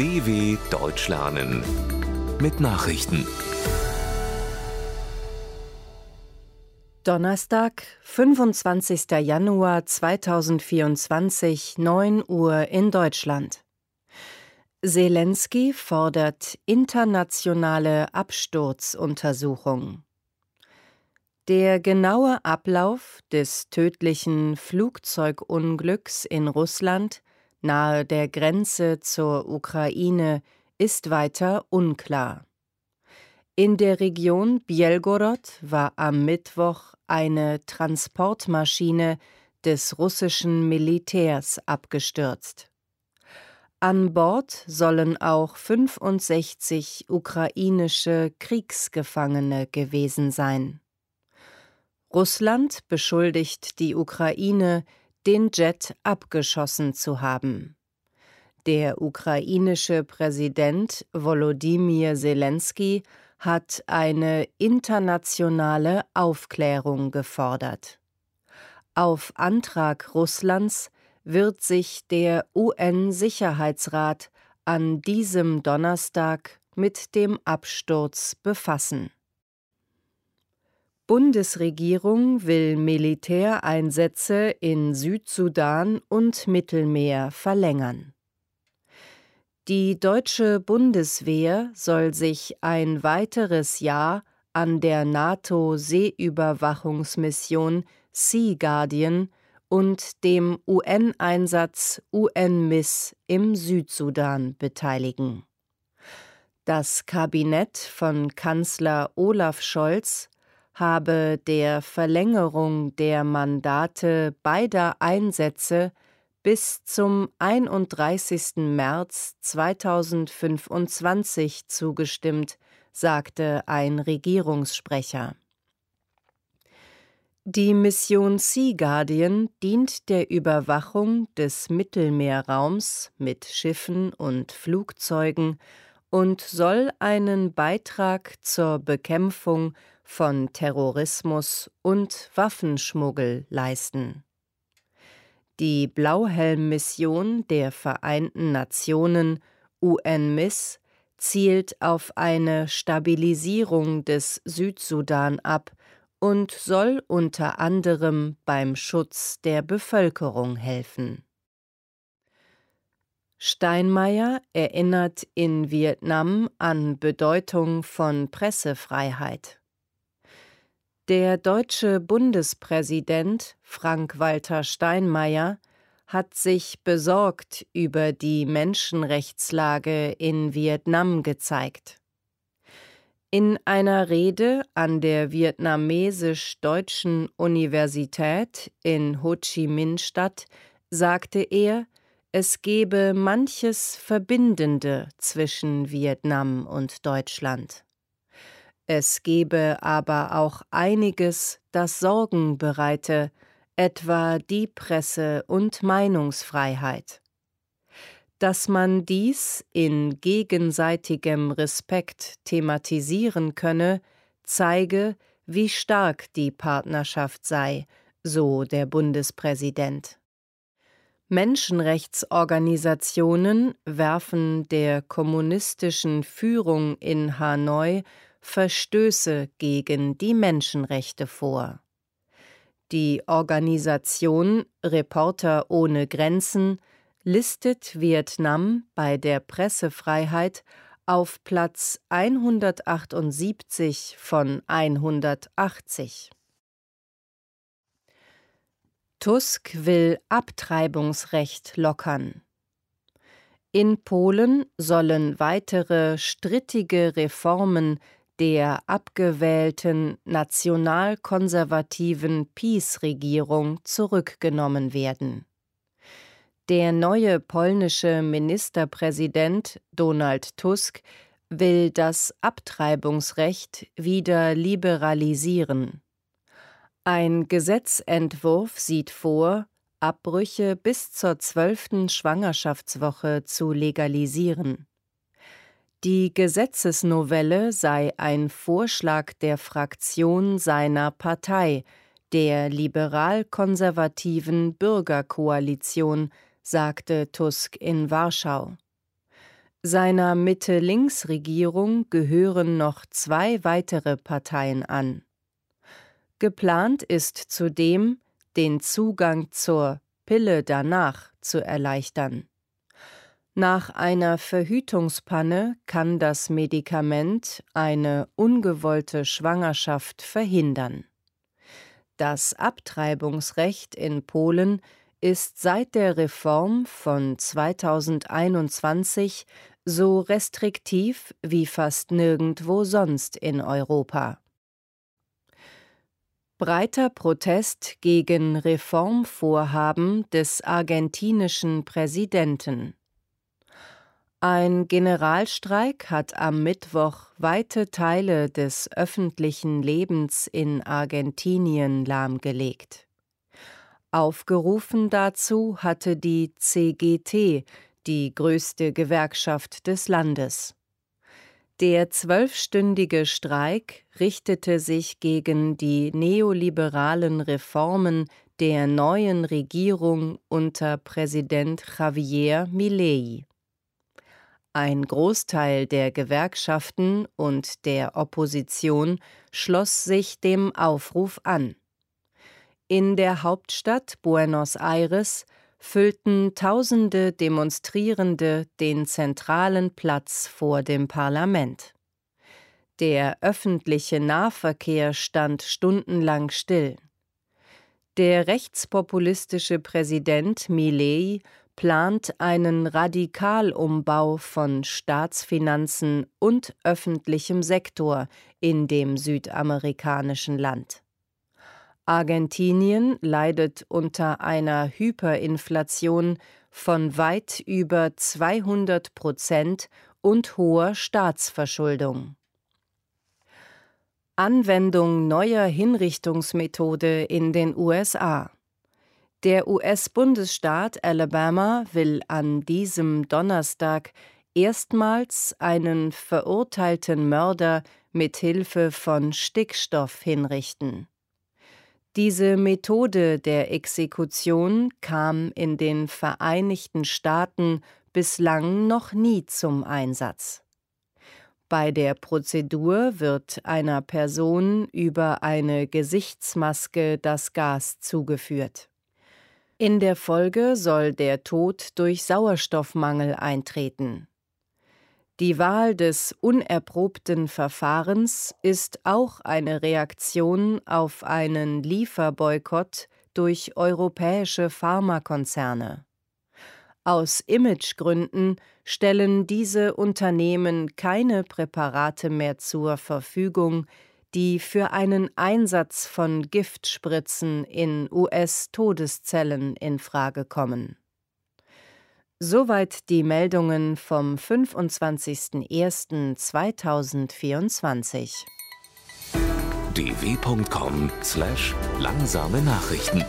DW Deutsch lernen mit Nachrichten. Donnerstag, 25. Januar 2024, 9 Uhr in Deutschland. Zelensky fordert internationale Absturzuntersuchung. Der genaue Ablauf des tödlichen Flugzeugunglücks in Russland nahe der Grenze zur Ukraine ist weiter unklar. In der Region Bielgorod war am Mittwoch eine Transportmaschine des russischen Militärs abgestürzt. An Bord sollen auch 65 ukrainische Kriegsgefangene gewesen sein. Russland beschuldigt die Ukraine, den Jet abgeschossen zu haben. Der ukrainische Präsident Volodymyr Zelensky hat eine internationale Aufklärung gefordert. Auf Antrag Russlands wird sich der UN-Sicherheitsrat an diesem Donnerstag mit dem Absturz befassen. Bundesregierung will Militäreinsätze in Südsudan und Mittelmeer verlängern. Die deutsche Bundeswehr soll sich ein weiteres Jahr an der NATO-Seeüberwachungsmission Sea Guardian und dem UN-Einsatz UNMISS im Südsudan beteiligen. Das Kabinett von Kanzler Olaf Scholz habe der Verlängerung der Mandate beider Einsätze bis zum 31. März 2025 zugestimmt, sagte ein Regierungssprecher. Die Mission Sea Guardian dient der Überwachung des Mittelmeerraums mit Schiffen und Flugzeugen und soll einen Beitrag zur Bekämpfung von Terrorismus und Waffenschmuggel leisten. Die Blauhelm-Mission der Vereinten Nationen UNMISS zielt auf eine Stabilisierung des Südsudan ab und soll unter anderem beim Schutz der Bevölkerung helfen. Steinmeier erinnert in Vietnam an Bedeutung von Pressefreiheit. Der deutsche Bundespräsident Frank-Walter Steinmeier hat sich besorgt über die Menschenrechtslage in Vietnam gezeigt. In einer Rede an der vietnamesisch-deutschen Universität in Ho Chi Minh-Stadt sagte er, es gebe manches Verbindende zwischen Vietnam und Deutschland. Es gebe aber auch einiges, das Sorgen bereite, etwa die Presse- und Meinungsfreiheit. Dass man dies in gegenseitigem Respekt thematisieren könne, zeige, wie stark die Partnerschaft sei, so der Bundespräsident. Menschenrechtsorganisationen werfen der kommunistischen Führung in Hanoi Verstöße gegen die Menschenrechte vor. Die Organisation Reporter ohne Grenzen listet Vietnam bei der Pressefreiheit auf Platz 178 von 180. Tusk will Abtreibungsrecht lockern. In Polen sollen weitere strittige Reformen der abgewählten nationalkonservativen PiS-Regierung zurückgenommen werden. Der neue polnische Ministerpräsident Donald Tusk will das Abtreibungsrecht wieder liberalisieren. Ein Gesetzentwurf sieht vor, Abbrüche bis zur zwölften Schwangerschaftswoche zu legalisieren. Die Gesetzesnovelle sei ein Vorschlag der Fraktion seiner Partei, der liberal-konservativen Bürgerkoalition, sagte Tusk in Warschau. Seiner Mitte-Links-Regierung gehören noch zwei weitere Parteien an. Geplant ist zudem, den Zugang zur Pille danach zu erleichtern. Nach einer Verhütungspanne kann das Medikament eine ungewollte Schwangerschaft verhindern. Das Abtreibungsrecht in Polen ist seit der Reform von 2021 so restriktiv wie fast nirgendwo sonst in Europa. Breiter Protest gegen Reformvorhaben des argentinischen Präsidenten. Ein Generalstreik hat am Mittwoch weite Teile des öffentlichen Lebens in Argentinien lahmgelegt. Aufgerufen dazu hatte die CGT, die größte Gewerkschaft des Landes. Der zwölfstündige Streik richtete sich gegen die neoliberalen Reformen der neuen Regierung unter Präsident Javier Milei. Ein Großteil der Gewerkschaften und der Opposition schloss sich dem Aufruf an. In der Hauptstadt Buenos Aires füllten tausende Demonstrierende den zentralen Platz vor dem Parlament. Der öffentliche Nahverkehr stand stundenlang still. Der rechtspopulistische Präsident Milei plant einen Radikalumbau von Staatsfinanzen und öffentlichem Sektor in dem südamerikanischen Land. Argentinien leidet unter einer Hyperinflation von weit über 200 Prozent und hoher Staatsverschuldung. Anwendung neuer Hinrichtungsmethode in den USA. Der US-Bundesstaat Alabama will an diesem Donnerstag erstmals einen verurteilten Mörder mit Hilfe von Stickstoff hinrichten. Diese Methode der Exekution kam in den Vereinigten Staaten bislang noch nie zum Einsatz. Bei der Prozedur wird einer Person über eine Gesichtsmaske das Gas zugeführt. In der Folge soll der Tod durch Sauerstoffmangel eintreten. Die Wahl des unerprobten Verfahrens ist auch eine Reaktion auf einen Lieferboykott durch europäische Pharmakonzerne. Aus Imagegründen stellen diese Unternehmen keine Präparate mehr zur Verfügung, die für einen Einsatz von Giftspritzen in US-Todeszellen in Frage kommen Soweit die Meldungen vom 25.01.2024. dw.com/langsame Nachrichten